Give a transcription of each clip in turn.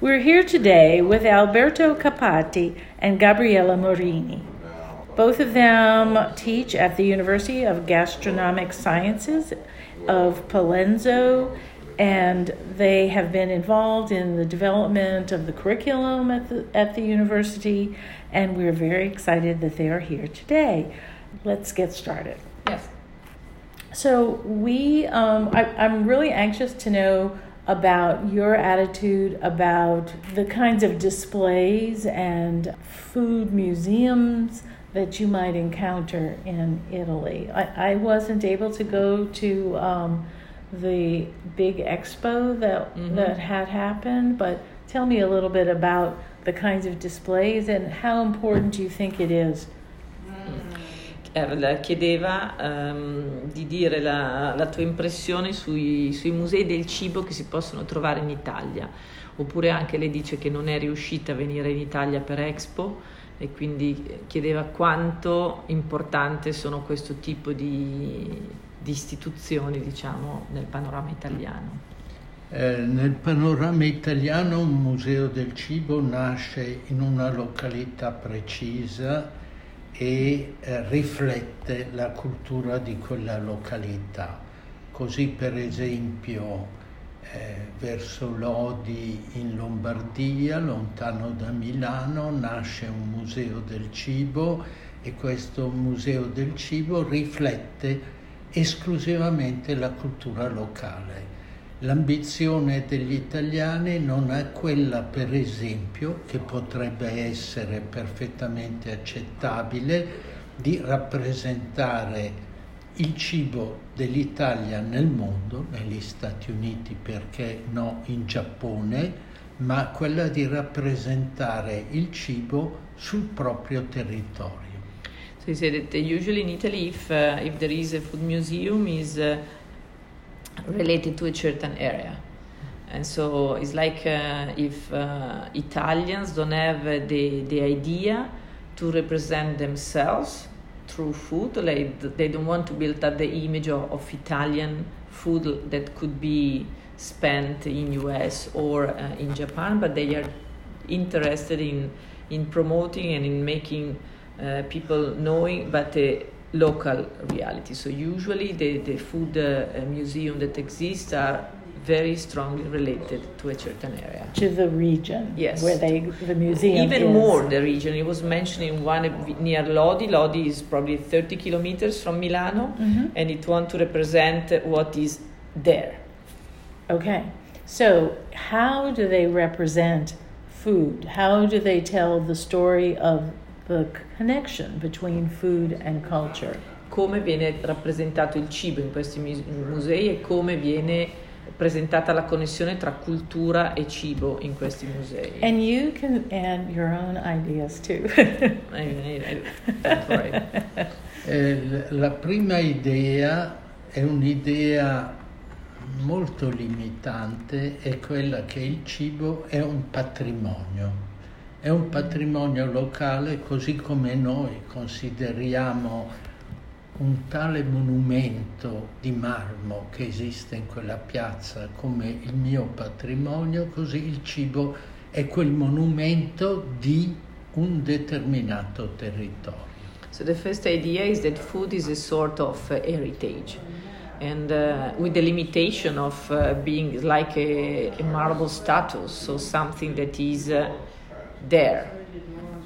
We're here today with Alberto Capati and Gabriella Morini. Both of them teach at the University of Gastronomic Sciences of Palenzo, and they have been involved in the development of the curriculum at the, at the university, and we're very excited that they are here today. Let's get started. Yes. So, we, um, I, I'm really anxious to know about your attitude about the kinds of displays and food museums that you might encounter in Italy. I, I wasn't able to go to um, the big expo that Mhm. that had happened, but tell me a little bit about the kinds of displays and how important you think it is. Eh, la chiedeva ehm, di dire la, la tua impressione sui, sui musei del cibo che si possono trovare in Italia, oppure anche lei dice che non è riuscita a venire in Italia per Expo e quindi chiedeva quanto importante sono questo tipo di, di istituzioni, diciamo, nel panorama italiano. Eh, nel panorama italiano un museo del cibo nasce in una località precisa e eh, riflette la cultura di quella località. Così per esempio eh, verso Lodi in Lombardia, lontano da Milano, nasce un museo del cibo e questo museo del cibo riflette esclusivamente la cultura locale. L'ambizione degli italiani non è quella, per esempio, che potrebbe essere perfettamente accettabile, di rappresentare il cibo dell'Italia nel mondo, negli Stati Uniti perché no in Giappone, ma quella di rappresentare il cibo sul proprio territorio. So he said that usually in Italy, if, uh, if there is a food museum, is uh, related to a certain area. And so it's like uh, if uh, Italians don't have uh, the, the idea to represent themselves through food, like they don't want to build up the image of, of Italian food that could be spent in US or uh, in Japan, but they are interested in, in promoting and in making uh, people knowing but the local reality. So usually the, the food uh, museum that exists are very strongly related to a certain area. To the region Yes. where they the museum Even is. more the region. It was mentioned in one near Lodi. Lodi is probably 30 kilometers from Milano, Mhm. and it want to represent what is there. Okay. So, how do they represent food? How do they tell the story of the connection between food and culture? Come viene rappresentato il cibo in questi mus- musei e come viene presentata la connessione tra cultura e cibo in questi musei. And you can add your own ideas too. I mean, I- I- right. Eh, la prima idea è un'idea molto limitante, è quella che il cibo è un patrimonio, è un patrimonio locale così come noi consideriamo un tale monumento di marmo che esiste in quella piazza come il mio patrimonio, così il cibo è quel monumento di un determinato territorio. So the first idea is that food is a sort of uh, heritage, and uh, with the limitation of uh, being like a, a marble statue, so something that is uh, there,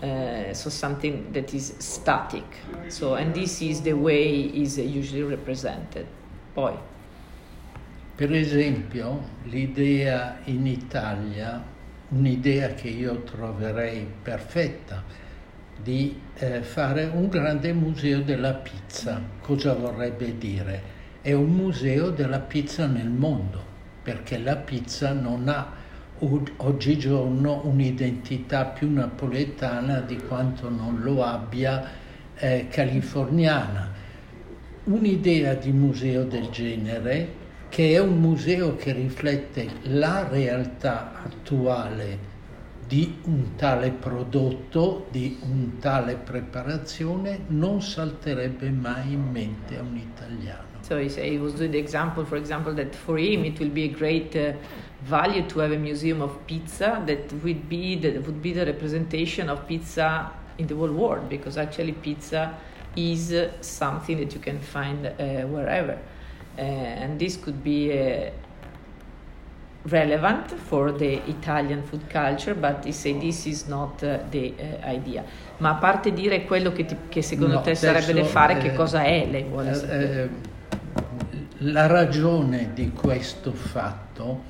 uh, so something that is static. So and this is the way is usually represented. Poi, Per esempio, l'idea in Italia, un'idea che io troverei perfetta, di eh, fare un grande museo della pizza. Cosa vorrebbe dire? È un museo della pizza nel mondo, perché la pizza non ha oggigiorno un'identità più napoletana di quanto non lo abbia eh, californiana un'idea di museo del genere che è un museo che riflette la realtà attuale di un tale prodotto, di un tale preparazione, non salterebbe mai in mente a un italiano. So he, say, he was doing the example, for example, that for him it will be a great uh, value to have a museum of pizza that would be the, would be the representation of pizza in the whole world, because actually pizza is uh, something that you can find uh, wherever, uh, and this could be uh, relevant for the Italian food culture, but he say this is not uh, the idea. Ma a parte dire quello che, ti, che secondo no, te sarebbe da fare, che cosa è lei vuole sapere? La ragione di questo fatto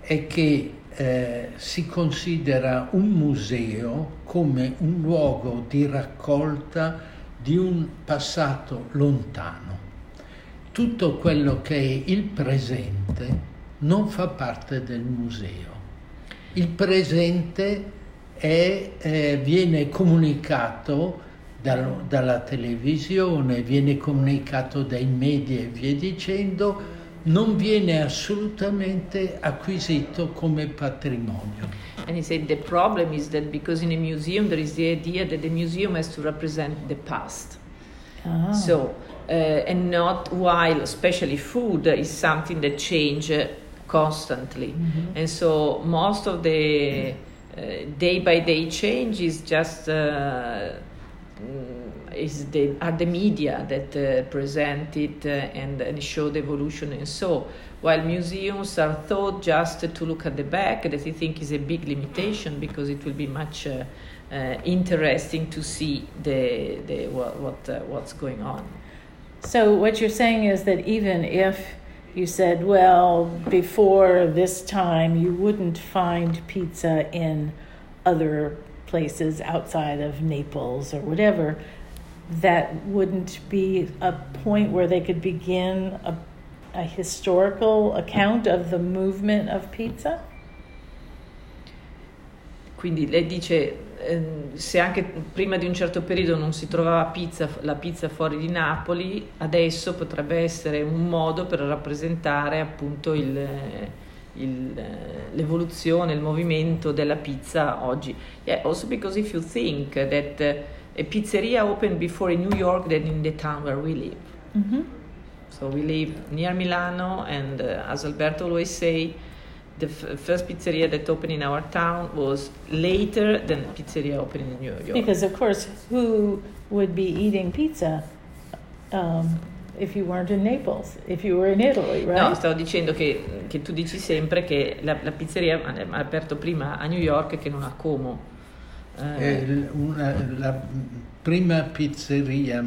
è che eh, si considera un museo come un luogo di raccolta di un passato lontano. Tutto quello che è il presente non fa parte del museo. Il presente è, eh, viene comunicato dal, dalla televisione, viene comunicato dai media e via dicendo, non viene assolutamente acquisito come patrimonio. And he said the problem is that because in a museum there is the idea that the museum has to represent the past. Oh. So, uh, and not while especially food is something that change constantly. Mm-hmm. And so most of the uh, day by day change is just uh, is the, are the media that uh, present it uh, and, and, show the evolution and so. While museums are thought just to look at the back that I think is a big limitation because it will be much uh, uh interesting to see the, the what, what uh, what's going on. So what you're saying is that even if you said well before this time you wouldn't find pizza in other places outside of Naples or whatever, that wouldn't be a point where they could begin a, a historical account of the movement of pizza? Quindi lei dice ehm, se anche prima di un certo periodo non si trovava pizza, la pizza fuori di Napoli, adesso potrebbe essere un modo per rappresentare appunto il, il, l'evoluzione, il movimento della pizza oggi. Yeah, also because if you think that uh, a pizzeria opened before in New York than in the town where we live. Mm-hmm. So we live near Milano, and uh, as Alberto always say, the f- first pizzeria that opened in our town was later than pizzeria opened in New York. Because of course, who would be eating pizza? Um, if you weren't in Naples, if you were in Italy, right? No, stavo dicendo che, che tu dici sempre che la, la, pizzeria ha aperto prima a New York che non a Como. Eh. Una, la prima pizzeria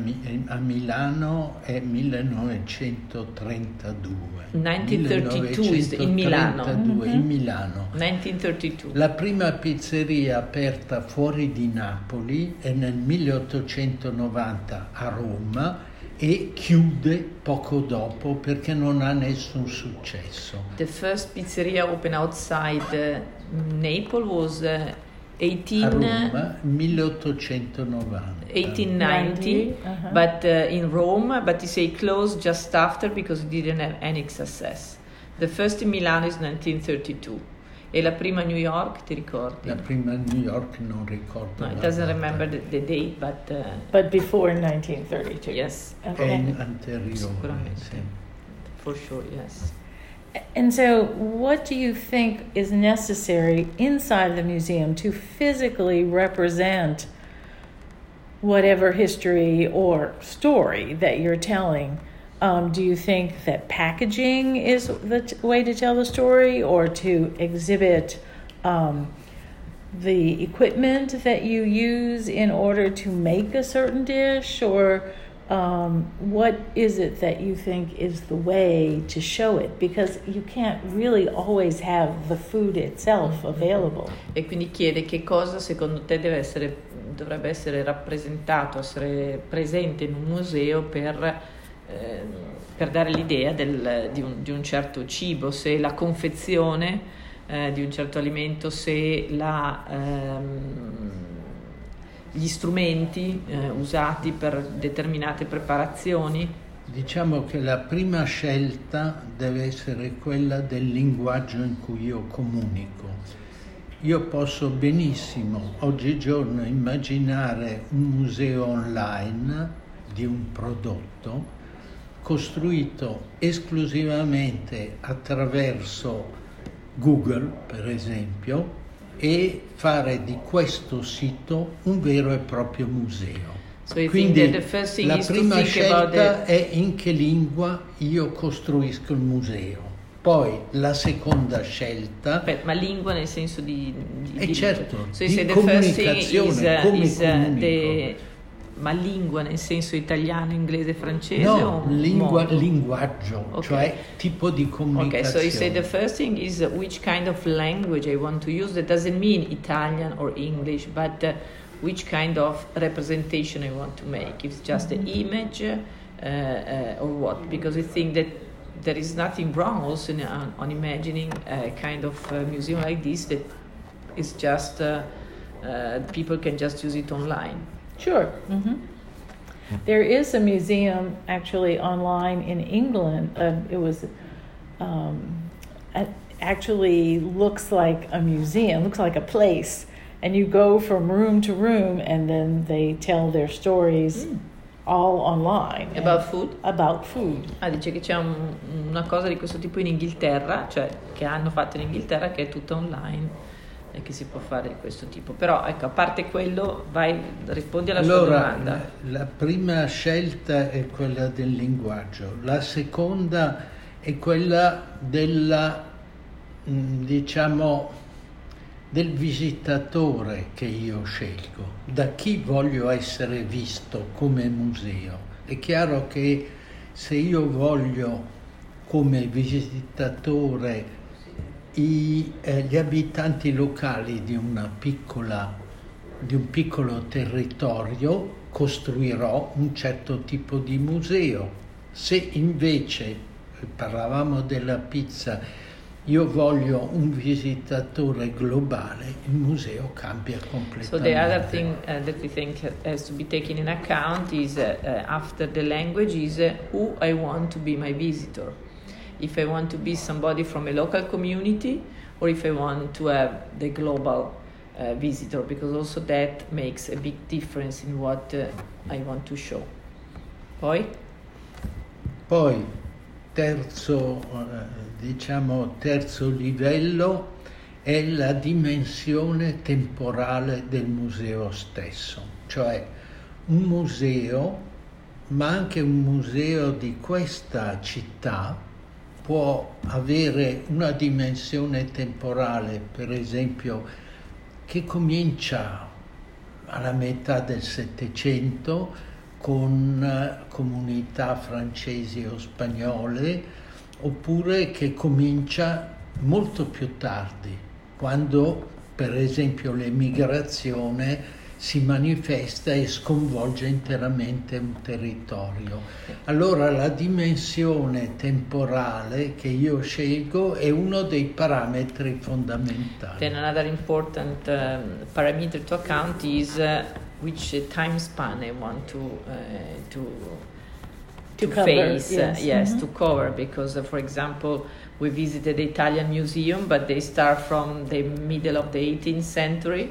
a Milano è 1932. 1932 in Milano. Mm-hmm. in Milano. 1932. La prima pizzeria aperta fuori di Napoli è nel 1890 a Roma e chiude poco dopo perché non ha nessun successo. The first pizzeria open outside uh, Naples was uh, 18 a Roma 1890 1890 uh-huh. but uh, in Rome but he say closed just after because it didn't have any success. The first in Milan is 1932. E la prima a New York, ti ricordi? La prima a New York non ricordo. No, it doesn't data. remember the, the, date, but... Uh, but before 1932. Yes. Okay. È anteriore. Sicuramente. Sì. For sure, yes. And so, what do you think is necessary inside the museum to physically represent whatever history or story that you're telling? Um, do you think that packaging is the t- way to tell the story or to exhibit um, the equipment that you use in order to make a certain dish? Or um, what is it that you think is the way to show it? Because you can't really always have the food itself available. E quindi chiede che cosa secondo te deve essere, dovrebbe essere rappresentato, essere presente in un museo per Ehm, per dare l'idea del, di, un, di, un, certo cibo, se la confezione eh, di un certo alimento, se la, ehm, gli strumenti eh, usati per determinate preparazioni. Diciamo che la prima scelta deve essere quella del linguaggio in cui io comunico. io posso benissimo oggigiorno immaginare un museo online di un prodotto costruito esclusivamente attraverso Google, per esempio, e fare di questo sito un vero e proprio museo. So Quindi la prima scelta è in che lingua io costruisco il museo. Poi la seconda scelta Aspetta, ma lingua nel senso di... di Eh di- certo, so di thing is, comunicazione, uh, come is, uh, comunico. the- ma lingua nel senso italiano, inglese, francese no, o lingua- linguaggio, Ok. cioè tipo di Okay, comunicazione. so you say the first thing is uh, which kind of language I want to use. That doesn't mean Italian or English, but uh, which kind of representation I want to make. If it's just an image uh, uh, or what? Because I think that there is nothing wrong also in, on, on imagining a kind of uh, museum like this that is just uh, uh, people can just use it online. Sure. hmm There is a museum actually online in England. Uh, it was um, a- actually looks like a museum, looks like a place, and you go from room to room, and then they tell their stories all online About food? about food. Ah, dice che c'è un- una cosa di questo tipo in Inghilterra, cioè che hanno fatto in Inghilterra, che è tutta online e che si può fare di questo tipo. Però, ecco, a parte quello, vai, rispondi alla sua Allora, domanda. la prima scelta è quella del linguaggio, la seconda è quella della, mm, diciamo, del visitatore che io scelgo, da chi voglio essere visto come museo. È chiaro che se io voglio come visitatore i- eh, gli abitanti locali di, piccola, di un piccolo territorio costruirò un certo tipo di museo. Se invece, eh, parlavamo della pizza, io voglio un visitatore globale, il museo cambia completamente. So the other thing uh, that we think has to be taken in account is uh, uh, after the language is uh, who I want to be my visitor. If I want to be somebody from a local community or if I want to have the global uh, visitor because also that makes a big difference in what uh, I want to show. Poi? Poi, terzo, eh, diciamo, terzo livello è la dimensione temporale del museo stesso, cioè un museo, ma anche un museo di questa città, può avere una dimensione temporale, per esempio, che comincia alla metà del Settecento con eh, comunità francesi o spagnole, oppure che comincia molto più tardi, quando per esempio l'emigrazione si manifesta e sconvolge interamente un territorio. Allora la dimensione temporale che io scelgo è uno dei parametri fondamentali. Then another important um, parameter to account is uh, which time span I want to uh, to To to cover, face. uh, yes. yes, Mhm. to cover because, uh, for example, we visited the Italian museum, but they start from the middle of the 18th century.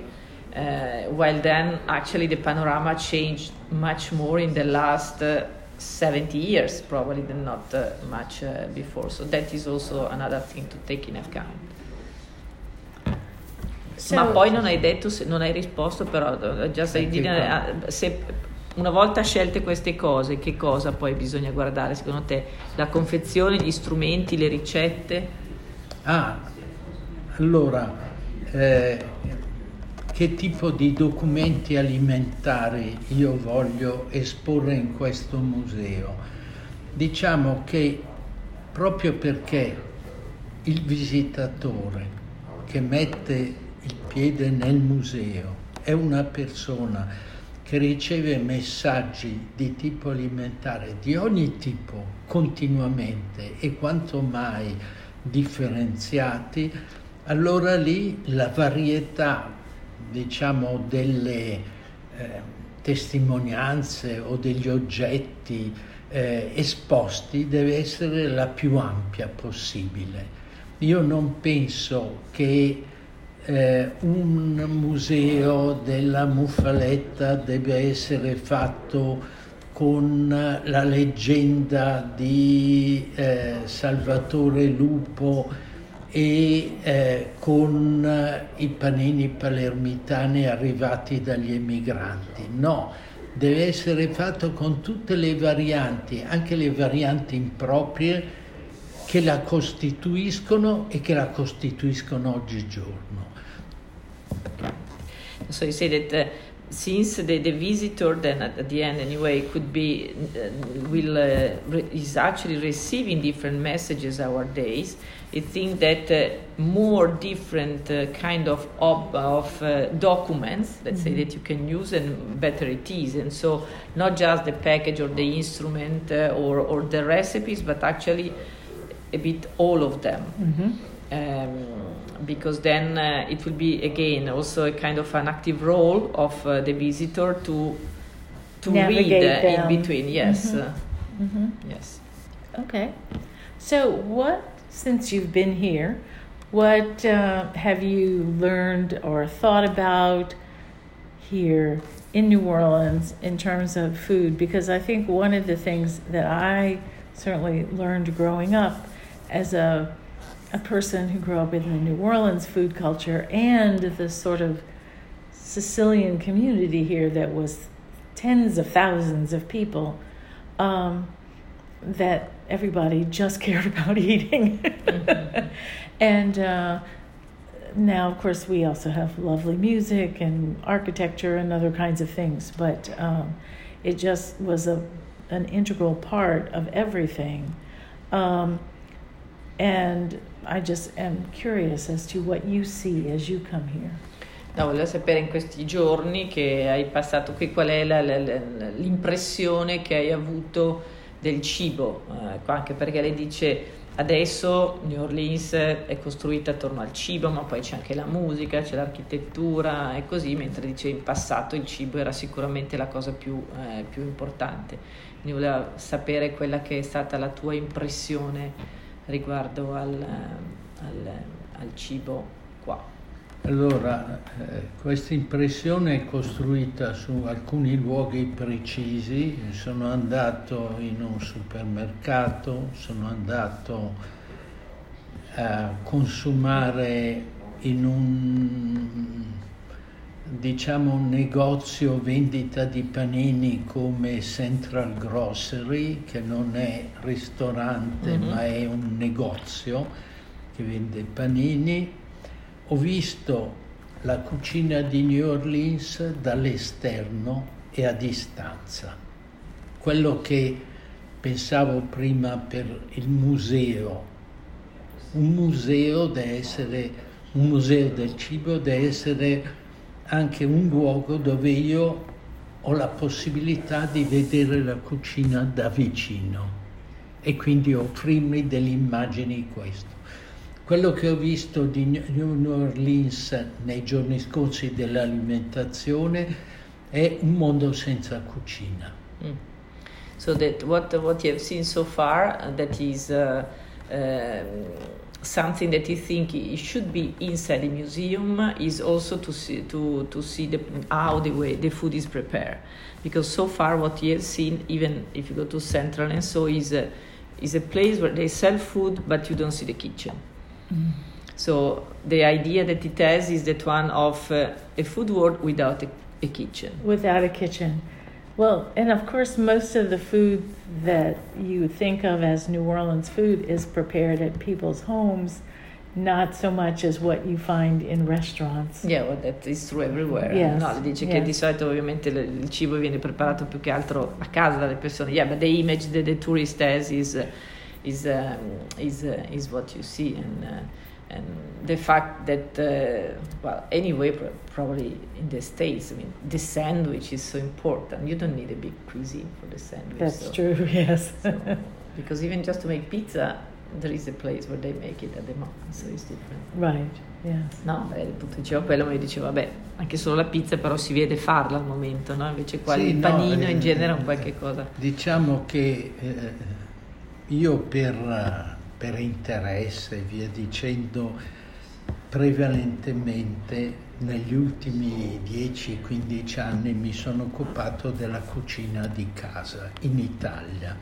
Uh, while then, actually, the panorama changed much more in the last uh, 70 years, probably than not uh, much uh, before. So that is also another thing to take in account. So- Ma poi non hai detto, se- non hai risposto, però just I didn't- uh, se una volta scelte queste cose, che cosa poi bisogna guardare secondo te? La confezione, gli strumenti, le ricette? Ah, allora, eh, che tipo di documenti alimentari io voglio esporre in questo museo? Diciamo che proprio perché il visitatore che mette il piede nel museo è una persona che riceve messaggi di tipo alimentare di ogni tipo continuamente e quanto mai differenziati, allora lì la varietà, diciamo, delle eh, testimonianze o degli oggetti eh, esposti deve essere la più ampia possibile. Io non penso che eh, un museo della muffaletta deve essere fatto con la leggenda di eh, Salvatore Lupo e eh, con i panini palermitani arrivati dagli emigranti. No, deve essere fatto con tutte le varianti, anche le varianti improprie che la costituiscono e che la costituiscono oggigiorno. So you say that uh, since the, the visitor then at, at the end anyway could be uh, will uh, re- is actually receiving different messages our days I think that uh, more different uh, kind of of, of uh, documents let's mm-hmm. say that you can use and better it is and so not just the package or the instrument uh, or, or the recipes but actually a bit all of them mm-hmm. um, because then uh, it will be again also a kind of an active role of uh, the visitor to to Navigate read uh, in between. Yes, mm-hmm. Mm-hmm. yes. Okay. So, what since you've been here, what uh, have you learned or thought about here in New Orleans in terms of food? Because I think one of the things that I certainly learned growing up as a a person who grew up in the New Orleans food culture and the sort of Sicilian community here that was tens of thousands of people, um, that everybody just cared about eating. mm-hmm. and uh, now, of course, we also have lovely music and architecture and other kinds of things, but um, it just was a, an integral part of everything. Um, and I just am curious as to what you see as you come here. No, volevo sapere in questi giorni che hai passato qui qual è la, la, l'impressione che hai avuto del cibo, eh, anche perché lei dice adesso New Orleans è costruita attorno al cibo, ma poi c'è anche la musica, c'è l'architettura e così, mentre dice in passato il cibo era sicuramente la cosa più, eh, più importante. Quindi volevo sapere quella che è stata la tua impressione riguardo al, al, al cibo qua. Allora, eh, questa impressione è costruita su alcuni luoghi precisi. Sono andato in un supermercato, sono andato a consumare in un diciamo un negozio vendita di panini come Central Grocery, che non è ristorante mm-hmm. ma è un negozio che vende panini. Ho visto la cucina di New Orleans dall'esterno e a distanza. Quello che pensavo prima per il museo. Un museo deve essere, un museo del cibo deve essere anche un luogo dove io ho la possibilità di vedere la cucina da vicino e quindi offrirmi delle immagini di questo. Quello che ho visto di New Orleans nei giorni scorsi dell'alimentazione è un mondo senza cucina. Mm. So that what, what you have seen so far, that is uh, uh, something that you think should be inside the museum is also to see to to see the, how the way the food is prepared because so far what you have seen even if you go to central and so is a is a place where they sell food but you don't see the kitchen mm. so the idea that it has is that one of uh, a food world without a, a kitchen without a kitchen well, and of course, most of the food that you think of as New Orleans food is prepared at people's homes, not so much as what you find in restaurants. Yeah, well, that is true everywhere. Yes. No, dice yes. che di solito ovviamente il cibo viene preparato più che altro a casa dalle persone. Yeah, but the image that the tourist has is is um, is uh, is what you see. And. Uh, and the fact that uh, well anyway probably in the states i mean the sandwich is so important. You don't need a big cuisine for the sandwich that's so, true yes. so, because even just to make pizza there is a place where they make it at the moment so it's different. Right yes. No beh, appunto diceva quello mi diceva vabbè anche solo la pizza però si vede farla al momento no? Invece qua sì, il panino no, in genere è un qualche cosa. diciamo che eh, io per per interesse e via dicendo, prevalentemente negli ultimi 10-15 anni mi sono occupato della cucina di casa in Italia.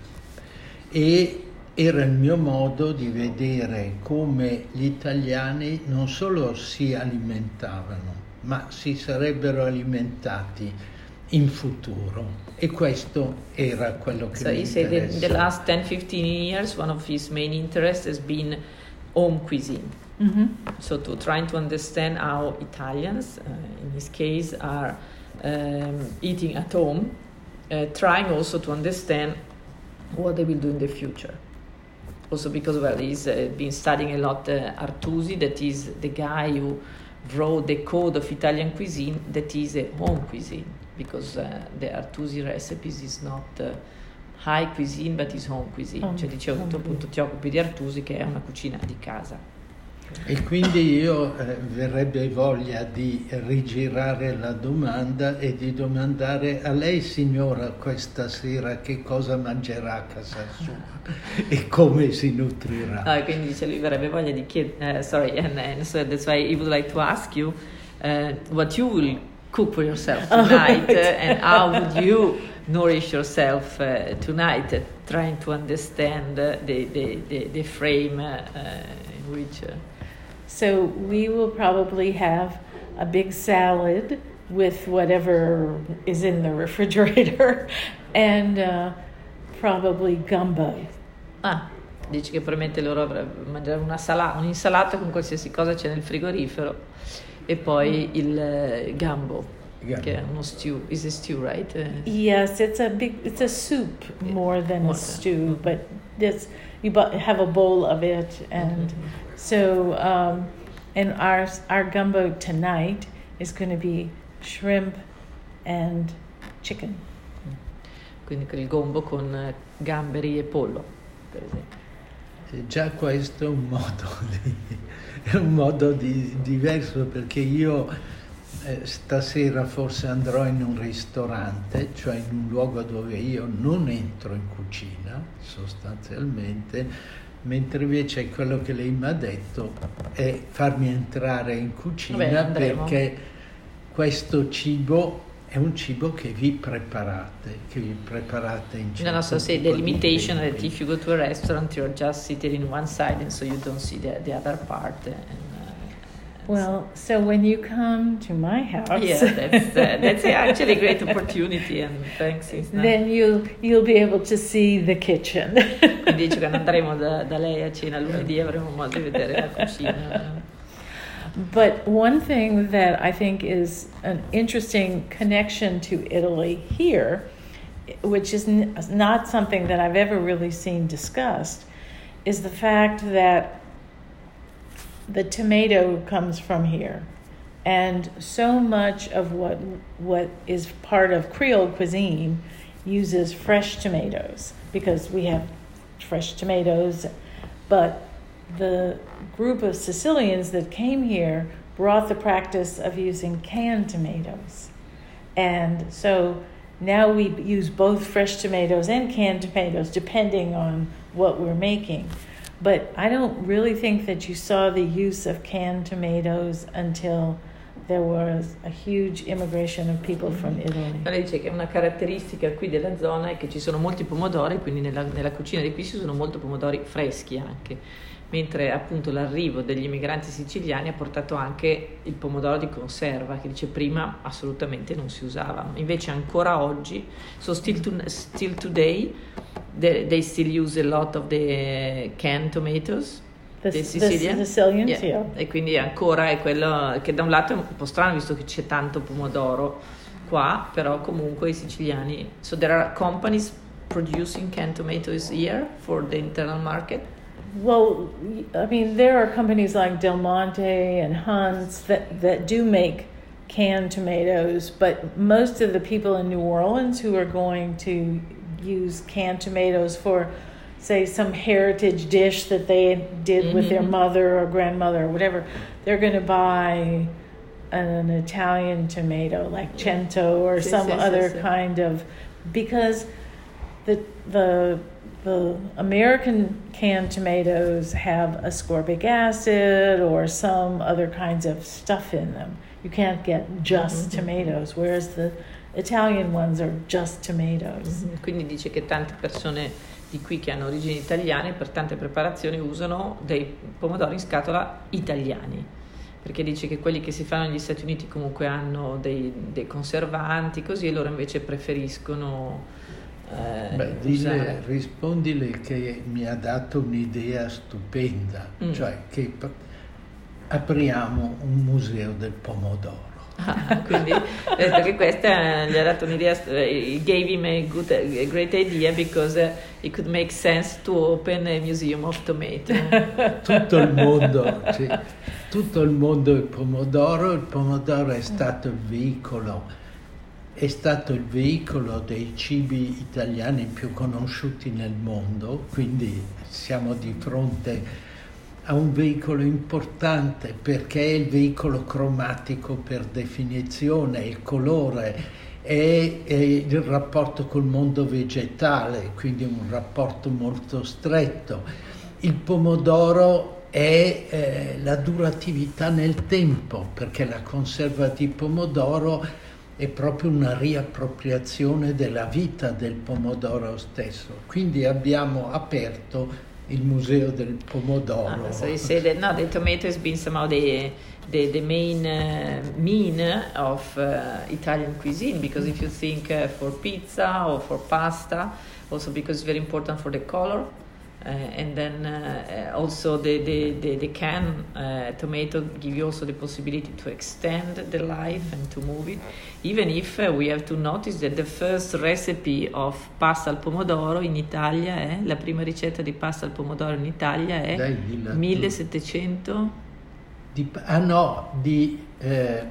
E era il mio modo di vedere come gli italiani non solo si alimentavano, ma si sarebbero alimentati in futuro e questo era quello che so mi he said that in the last 10-15 years one of his main interests has been home cuisine Mm-hmm. so to trying to understand how Italians, uh, in this case, are um, eating at home, uh, trying also to understand what they will do in the future. Also because well, he's uh, been studying a lot uh, Artusi, that is the guy who wrote the code of Italian cuisine, that is a home cuisine, because uh, the Artusi recipes is not uh, high cuisine, but is home cuisine. Home- cioè dicevo, home tu appunto ti occupi di Artusi, che è una cucina di casa. E quindi io eh, verrebbe voglia di rigirare la domanda e di domandare a lei signora questa sera che cosa mangerà a casa sua e come si nutrirà. Ah, quindi dice lui avrebbe voglia di chiedere, sorry, and, and so that's why he would like to ask you uh, what you will cook for yourself Oh, tonight right. uh, and how would you nourish yourself uh, tonight, uh, trying to understand uh, the, the, the, the frame uh, uh, in which. So we will probably have a big salad with whatever is in the refrigerator and uh, probably gumbo. ah, dice che probabilmente loro mangiare una sala- un'insalata con qualsiasi cosa c'è nel frigorifero e poi il eh, gambo, Gambo. che è uno stew, is a stew, right? Uh, Yes, it's a big, it's a soup Yeah, more than more a than- stew, but this you have a bowl of it, and so um, and our our gumbo tonight is going to be shrimp and chicken. quindi il gombo con eh, gamberi e pollo, per esempio. E Già questo è un modo, di, è un modo di- diverso perché io eh, stasera forse andrò in un ristorante, cioè in un luogo dove io non entro in cucina sostanzialmente, mentre invece quello che lei mi ha detto è farmi entrare in cucina andremo. perché questo cibo è un cibo che vi preparate, che vi preparate in No, no, so say the limitation that if you go to a restaurant you're just seated in one side and so you don't see the, the other part. And, uh, Well, so when you come to my house, yeah, that's, uh, that's actually a great opportunity and thanks. it's not- then you'll you'll be able to see the kitchen. Quindi dice che andremo da, da lei a cena lunedì avremo modo di vedere la cucina. But one thing that I think is an interesting connection to Italy here, which is n- not something that I've ever really seen discussed, is the fact that the tomato comes from here. And so much of what what is part of Creole cuisine uses fresh tomatoes because we have fresh tomatoes, but the group of Sicilians that came here brought the practice of using canned tomatoes. And so now we use both fresh tomatoes and canned tomatoes depending on what we're making. But I don't really think that you saw the use of canned tomatoes until there was a huge immigration of people from Italy. Lei dice che una caratteristica qui della zona è che ci sono molti pomodori, quindi nella, nella cucina di qui ci sono molti pomodori freschi anche, mentre appunto l'arrivo degli immigranti siciliani ha portato anche il pomodoro di conserva, che dice prima assolutamente non si usava. Invece ancora oggi, so still, to, still today, they, they still use a lot of the canned tomatoes. The, The the Sicilian? Sicilians, Yeah. yeah. E quindi ancora è quello che da un lato è un po' strano visto che c'è tanto pomodoro qua, però comunque i siciliani. So there are companies producing canned tomatoes here for the internal market. Well, I mean, there are companies like Del Monte and Hunt's that, that do make canned tomatoes, but most of the people in New Orleans who are going to use canned tomatoes for, say, some heritage dish that they did with their Mhm. mother or grandmother or whatever, they're going to buy an Italian tomato like Cento or some other kind of because the the the American canned tomatoes have ascorbic acid or some other kinds of stuff in them. You can't get just Mhm. tomatoes, whereas the Italian ones are just tomatoes. Mhm, Quindi dice che tante persone di qui che hanno origini italiane per tante preparazioni usano dei pomodori in scatola italiani. Perché dice che quelli che si fanno negli Stati Uniti comunque hanno dei, dei conservanti, così e loro invece preferiscono eh, Beh, dille, rispondile che mi ha dato un'idea stupenda, Mm. cioè che apriamo un museo del pomodoro. Ah, quindi eh, perché questa gli ha dato un'idea, eh, it gave him a, good, a great idea because eh, it could make sense to open a museum of tomato. Tutto il mondo, sì, tutto il mondo è pomodoro, il pomodoro è stato il veicolo, è stato il veicolo dei cibi italiani più conosciuti nel mondo, quindi siamo di fronte a un veicolo importante perché è il veicolo cromatico per definizione, il colore, è il rapporto col mondo vegetale, quindi un rapporto molto stretto. Il pomodoro è eh, la duratività nel tempo, perché la conserva di pomodoro è proprio una riappropriazione della vita del pomodoro stesso. Quindi abbiamo aperto il museo del pomodoro. Ah, so you say that no, the tomato has been somehow the the, the main uh, mean of uh, Italian cuisine because if you think uh, for pizza or for pasta, also because it's very important for the color. Uh, and then uh, uh, also the, the, the, the can uh, tomato give you also the possibility to extend the life and to move it even if we have to notice that the first recipe of pasta al pomodoro in Italia è la prima ricetta di pasta al pomodoro in Italia è Dai, dilla tu. 1700 Di, ah no, di eh,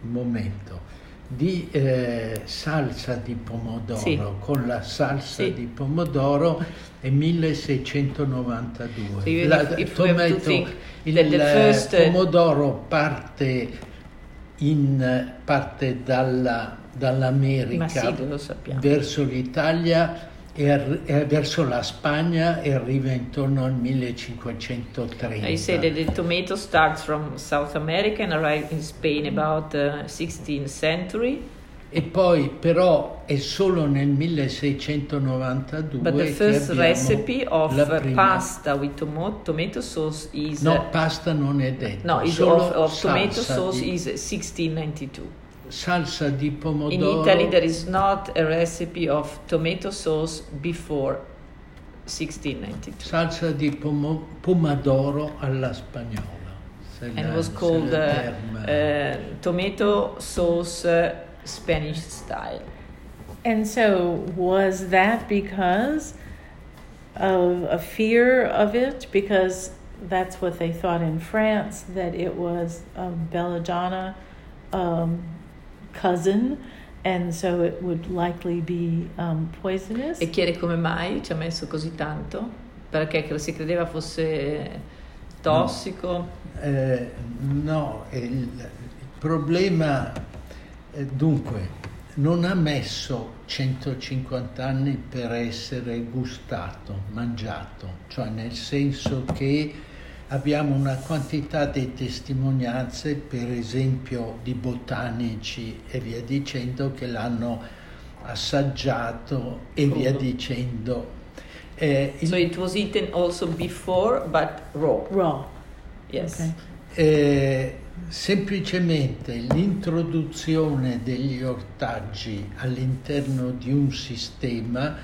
momento, di eh, salsa di pomodoro, Sì. con la salsa Sì. di pomodoro è 1692. So even La- if- tomato- il first, pomodoro parte, in, parte dalla- dall'America sì, verso l'Italia e, verso la Spagna e arriva intorno al 1530. I say that the tomato starts from South America and arrived in Spain about uh, 16th century. E poi però è solo nel 1692 But the first recipe of pasta with tomo- tomato sauce is No, uh, pasta non è detto. no, is solo of, of tomato sauce di, is 1692. Salsa di pomodoro. In. Italy, there is not a recipe of tomato sauce before 1692. salsa di pomo- pomodoro alla spagnola. Se And la- was called uh, uh, tomato sauce uh, Spanish style. And so, was that because of a fear of it? Because that's what they thought in France that it was a belladonna um, cousin, and so it would likely be um, poisonous. E chiede come mai ci ha messo così tanto? Perché si credeva fosse tossico? Eh, no, il, il problema, eh, dunque, non ha messo 150 anni per essere gustato, mangiato, cioè nel senso che abbiamo una quantità di testimonianze, per esempio di botanici e via dicendo, che l'hanno assaggiato e via Crudo. dicendo. Eh, il- So it was eaten also before but raw. Raw. Yes. Okay. Eh, semplicemente l'introduzione degli ortaggi all'interno di un sistema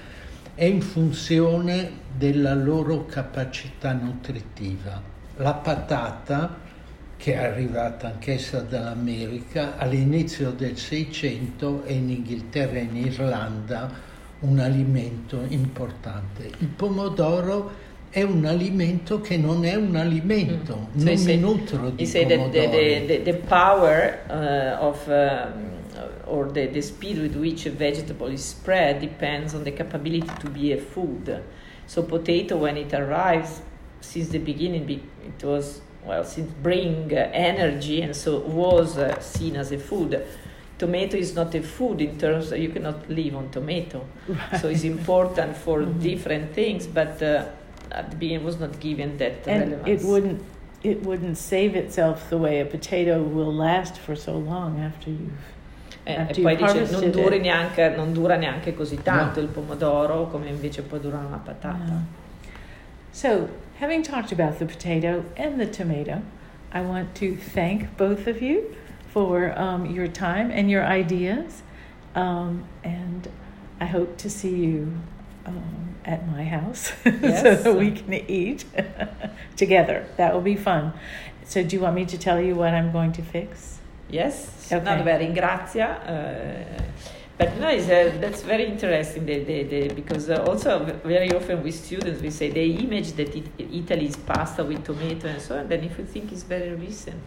è in funzione della loro capacità nutritiva. La patata, che è arrivata anch'essa dall'America, all'inizio del Seicento è in Inghilterra e in Irlanda un alimento importante. Il pomodoro è un alimento che non è un alimento, Mm. So non mi nutro di that the, the, the, the power uh, of um, or the, the speed with which a vegetable is spread depends on the capability to be a food. So potato, when it arrives, since the beginning, it was well, since bring uh, energy, and so was uh, seen as a food. tomato is not a food in terms of you cannot live on tomato. Right. So it's important for Mhm. different things, but uh, at the beginning was not given that and relevance. it wouldn't it wouldn't save itself the way a potato will last for so long after you've Eh, after e poi dice non, duri it. neanche, non dura neanche così tanto No. il pomodoro come invece può durare una patata. Yeah. So, having talked about the potato and the tomato, I want to thank both of you for um, your time and your ideas. Um, and I hope to see you um, at my house so Yes. that we can eat together. That will be fun. So, do you want me to tell you what I'm going to fix? Yes, Okay. no, vabbè, ringrazia. Uh, but no, it's, uh, that's very interesting the, the, the, because uh, also very often with students we say they image that it, Italy is pasta with tomato and so on. Then if you think it's very recent,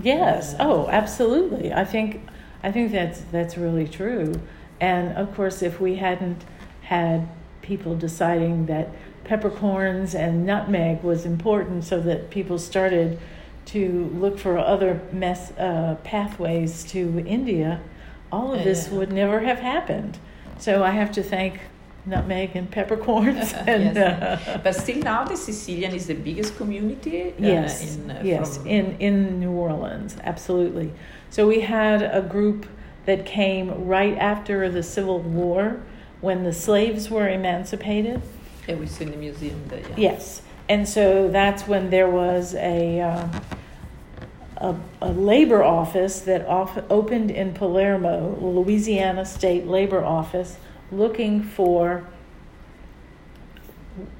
Yes. Yeah. Oh, absolutely. I think I think that's that's really true. And of course, if we hadn't had people deciding that peppercorns and nutmeg was important, so that people started to look for other mess uh, pathways to India, all of this Yeah. would never have happened. So I have to thank nutmeg and peppercorns. and, Yes. uh, but still now the Sicilian is the biggest community. Uh, yes in, uh, yes from- in in new orleans absolutely so we had a group that came right after the civil war when the slaves were emancipated Yeah, we see in the museum. The, yeah. yes and so that's when there was a um, a, a labor office that off, opened in Palermo, Louisiana State Labor Office, looking for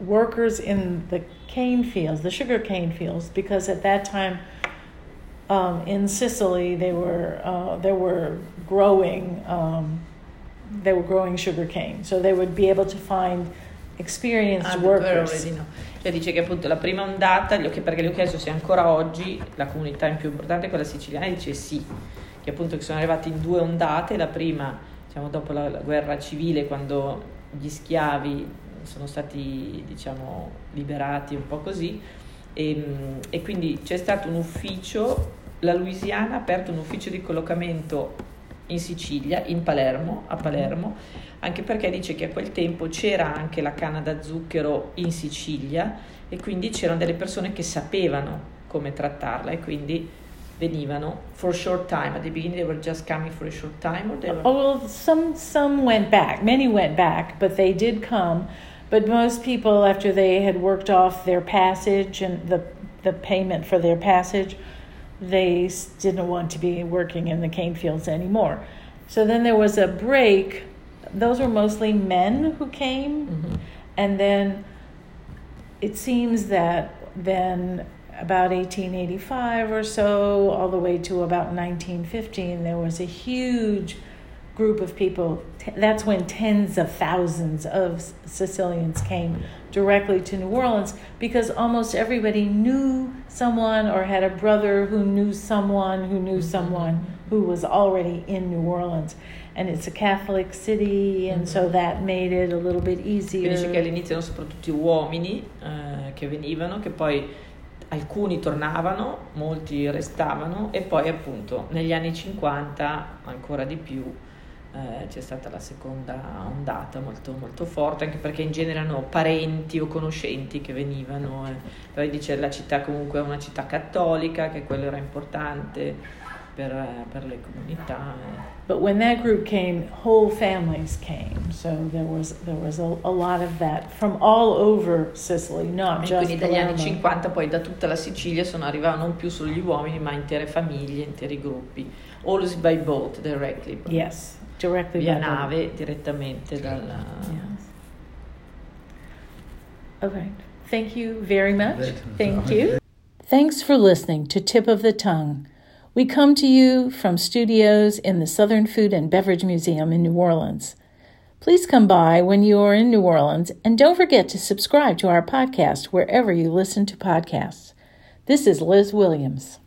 workers in the cane fields, the sugar cane fields, because at that time um, in Sicily they were uh, they were growing um, they were growing sugar cane, so they would be able to find experienced Ah, workers. vedi, no. Cioè dice che appunto la prima ondata, perché gli ho chiesto se ancora oggi la comunità in più importante è quella siciliana, dice sì, che appunto sono arrivati in due ondate, la prima diciamo dopo la, la guerra civile quando gli schiavi sono stati diciamo liberati un po' così e, mm, e quindi c'è stato un ufficio, la Louisiana ha aperto un ufficio di collocamento in Sicilia, in Palermo, a Palermo, anche perché dice che a quel tempo c'era anche la canna da zucchero in Sicilia e quindi c'erano delle persone che sapevano come trattarla e quindi venivano for a short time. At the beginning they were just coming for a short time or they were... Oh, some some went back. Many went back, but they did come. But most people, after they had worked off their passage and the the payment for their passage, they didn't want to be working in the cane fields anymore. So then there was a break. Those were mostly men who came, Mhm. and then it seems that then about 1885 or so, all the way to about 1915, there was a huge group of people. That's when tens of thousands of Sicilians came directly to New Orleans because almost everybody knew someone or had a brother who knew someone who knew someone who was already in New Orleans. And it's a Catholic city, and so that made it a little bit Quindi dice che easier. all'inizio erano soprattutto uomini eh, che venivano, che poi alcuni tornavano, molti restavano e poi appunto negli anni 50 ancora di più eh, c'è stata la seconda ondata molto, molto forte, anche perché in genere erano parenti o conoscenti che venivano. eh. Poi dice la città comunque è una città cattolica, che quello era importante per, eh, per le comunità. eh. But when that group came, whole families came. So there was there was a, a lot of that from all over Sicily, not just quindi dagli anni Palermo. 50 poi da tutta la Sicilia sono arrivati non più solo gli uomini ma intere famiglie, interi gruppi, always by boat directly, Yes, directly via by boat. nave direttamente dal... Yes. Okay. Thank you very much. Thank you. Thanks for listening to Tip of the Tongue. We come to you from studios in the Southern Food and Beverage Museum in New Orleans. Please come by when you are in New Orleans and don't forget to subscribe to our podcast wherever you listen to podcasts. This is Liz Williams.